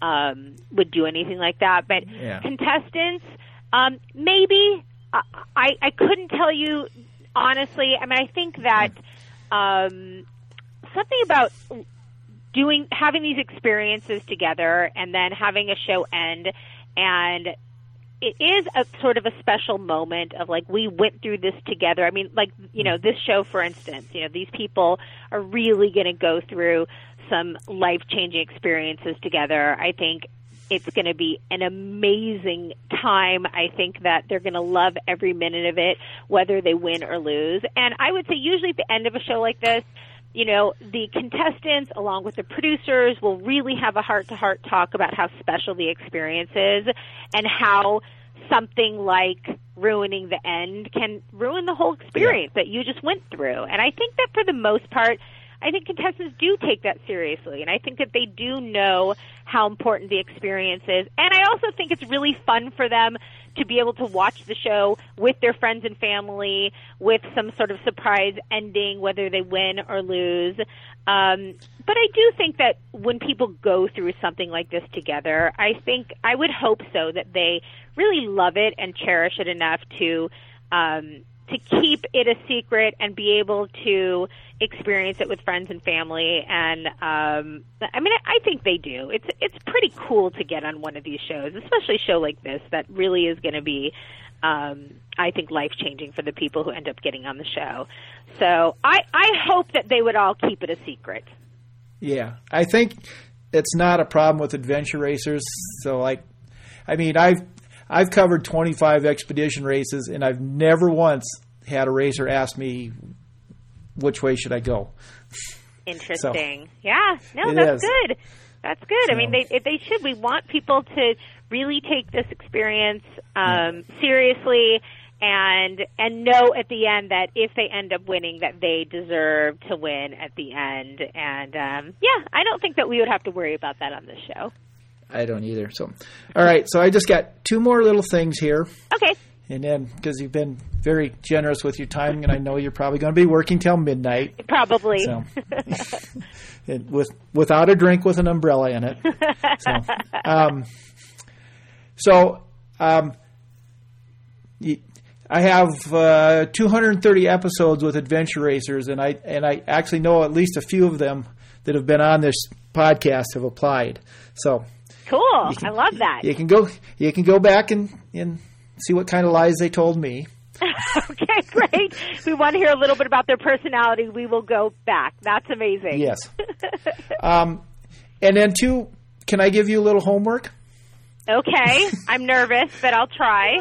Speaker 2: um, would do anything like that. But
Speaker 1: Yeah.
Speaker 2: contestants, um, maybe I I couldn't tell you honestly. I mean, I think that um, something about doing having these experiences together and then having a show end and it is a sort of a special moment of like we went through this together. I mean, like you know, this show, for instance, you know, these people are really going to go through some life changing experiences together. I think it's going to be an amazing time. I think that they're going to love every minute of it, whether they win or lose. And I would say, usually at the end of a show like this, you know, the contestants, along with the producers, will really have a heart to heart talk about how special the experience is and how something like ruining the end can ruin the whole experience that you just went through. And I think that for the most part, I think contestants do take that seriously, and I think that they do know how important the experience is. And I also think it's really fun for them to be able to watch the show with their friends and family, with some sort of surprise ending, whether they win or lose. Um, but I do think that when people go through something like this together, I think I would hope so that they really love it and cherish it enough to um, to keep it a secret and be able to experience it with friends and family. And um, I mean, I think they do. It's it's pretty cool to get on one of these shows, especially a show like this that really is going to be. Um, I think life changing for the people who end up getting on the show. So I, I hope that they would all keep it a secret.
Speaker 1: Yeah, I think it's not a problem with adventure racers. So, like, I mean, I've I've covered 25 expedition races, and I've never once had a racer ask me which way should I go.
Speaker 2: Interesting. yeah. No, that's
Speaker 1: is.
Speaker 2: good. That's good. I mean, they they should. We want people to really take this experience um, seriously and and know at the end that if they end up winning, that they deserve to win at the end. And um, yeah, I don't think that we would have to worry about that on this show.
Speaker 1: I don't either. So, all right. So I just got two more little things here,
Speaker 2: Okay.
Speaker 1: and then because you've been very generous with your time, and I know you're probably going to be working till midnight.
Speaker 2: Probably.
Speaker 1: So, with without a drink with an umbrella in it. So, um, so um, I have uh, 230 episodes with Adventure Racers, and I and I actually know at least a few of them that have been on this podcast have applied. So
Speaker 2: cool.
Speaker 1: can-
Speaker 2: I love that.
Speaker 1: you can go you can go back and and see what kind of lies they told me.
Speaker 2: okay, great. we want to hear a little bit about their personality. We will go back. That's amazing.
Speaker 1: Yes. um, and then two, can I give you a little homework?
Speaker 2: Okay. I'm nervous, but I'll try.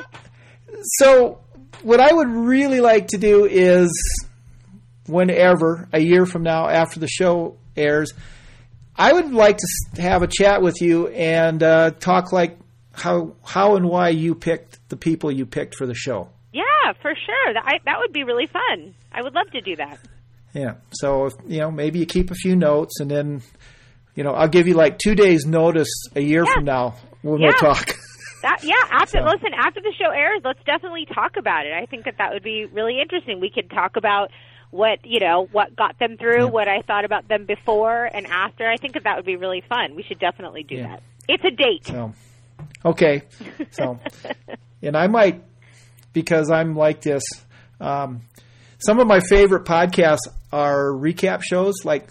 Speaker 1: So, what I would really like to do is, whenever a year from now, after the show airs, I would like to have a chat with you and uh, talk like how how and why you picked the people you picked for the show.
Speaker 2: Yeah, for sure. That I, that would be really fun. I would love to do that.
Speaker 1: Yeah. So if you know, maybe you keep a few notes, and then you know, I'll give you like two days notice a year
Speaker 2: Yeah.
Speaker 1: from now when
Speaker 2: Yeah.
Speaker 1: we'll talk.
Speaker 2: That yeah. After
Speaker 1: So-
Speaker 2: listen, after the show airs, let's definitely talk about it. I think that that would be really interesting. We could talk about what you know, what got them through,
Speaker 1: Yeah.
Speaker 2: what I thought about them before and after. I think that that would be really fun. We should definitely do
Speaker 1: Yeah.
Speaker 2: that. It's a date.
Speaker 1: So, okay. So, and I might, because I'm like this, um, some of my favorite podcasts are recap shows. Like,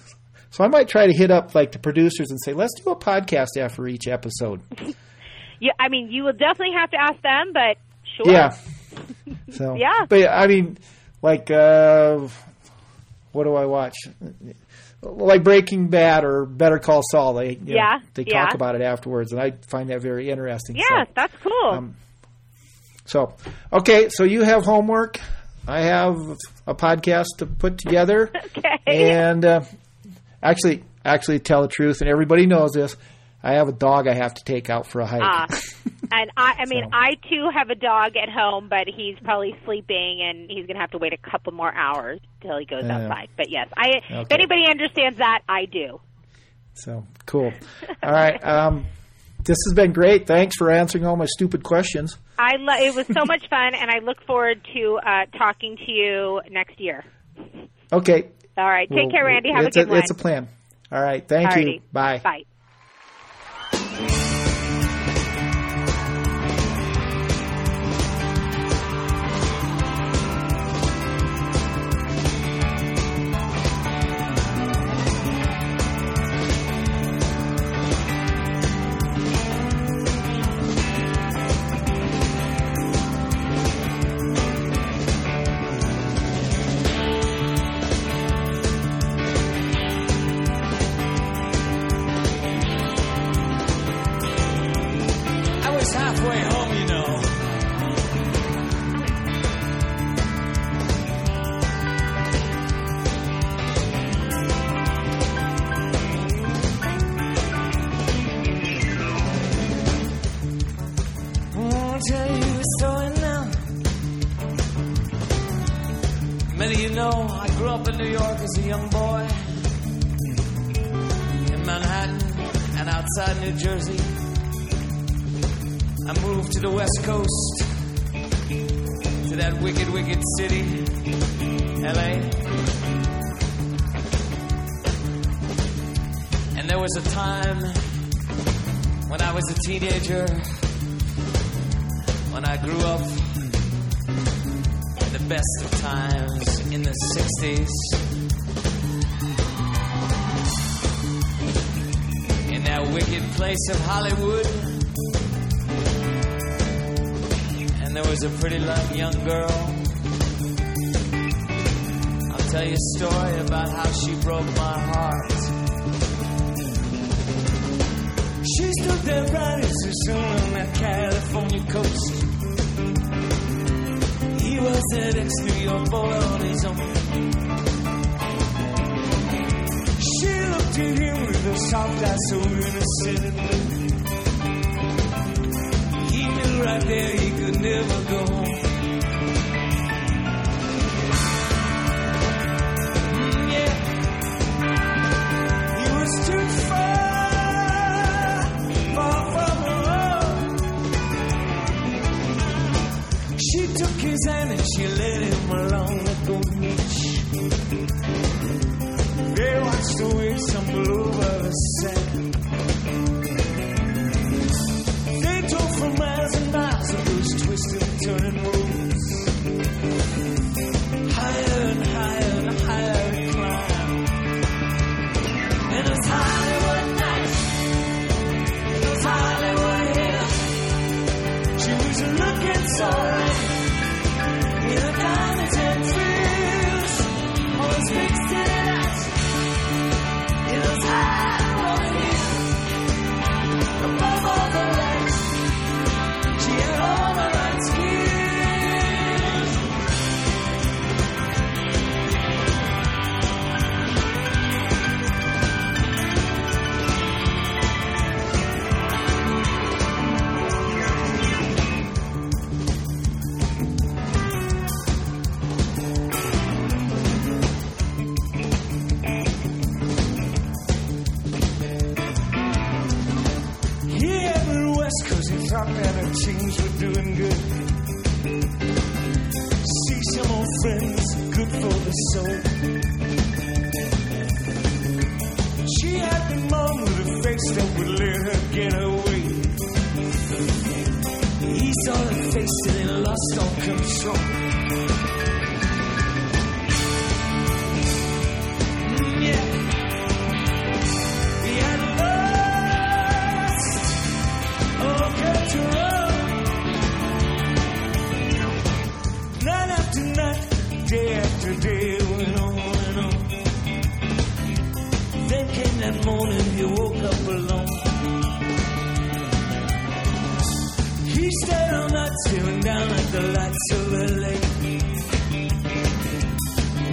Speaker 1: so I might try to hit up like the producers and say, let's do a podcast after each episode.
Speaker 2: Yeah, I mean, you will definitely have to ask them, but sure.
Speaker 1: Yeah. So,
Speaker 2: Yeah.
Speaker 1: But I mean, like, uh, what do I watch? Like Breaking Bad or Better Call Saul. They, you know,
Speaker 2: Yeah,
Speaker 1: they
Speaker 2: yeah.
Speaker 1: talk about it afterwards, and I find that very interesting.
Speaker 2: Yeah,
Speaker 1: So-
Speaker 2: that's cool.
Speaker 1: Um, So, okay, so you have homework. I have a podcast to put together,
Speaker 2: Okay.
Speaker 1: and uh, actually, actually, tell the truth, and everybody knows this. I have a dog I have to take out for a hike.
Speaker 2: Ah. And I, I mean,
Speaker 1: So-
Speaker 2: I too have a dog at home, but he's probably sleeping, and he's going to have to wait a couple more hours till he goes outside. But yes, I. If anybody understands that, I do.
Speaker 1: So cool. All right. Um, this has been great. Thanks for answering all my stupid questions.
Speaker 2: I lo- it was so much fun, and I look forward to uh, talking to you next year.
Speaker 1: Okay.
Speaker 2: All right, take
Speaker 1: Well,
Speaker 2: care, Randy. Have a good one.
Speaker 1: It's a plan. All right. Thank
Speaker 2: Alrighty.
Speaker 1: you. Bye.
Speaker 2: Bye.
Speaker 3: Know I grew up in New York as a young boy. In Manhattan and outside New Jersey. I moved to the West Coast, to that wicked, wicked city, LA. And there was a time when I was a teenager, when I grew up, best of times in the 60s. In that wicked place of Hollywood. and there was a pretty young girl. I'll tell you a story about how she broke my heart. She stood there bright as the sun on that California coast. Was an ex-New York boy on his own. She looked at him with a soft eye so innocent and blue. He knew right there he could never go home.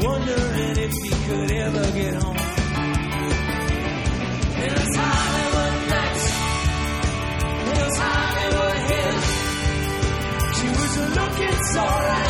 Speaker 3: Wondering if he could ever get home. Hollywood nights. Hollywood hills. She was looking so right.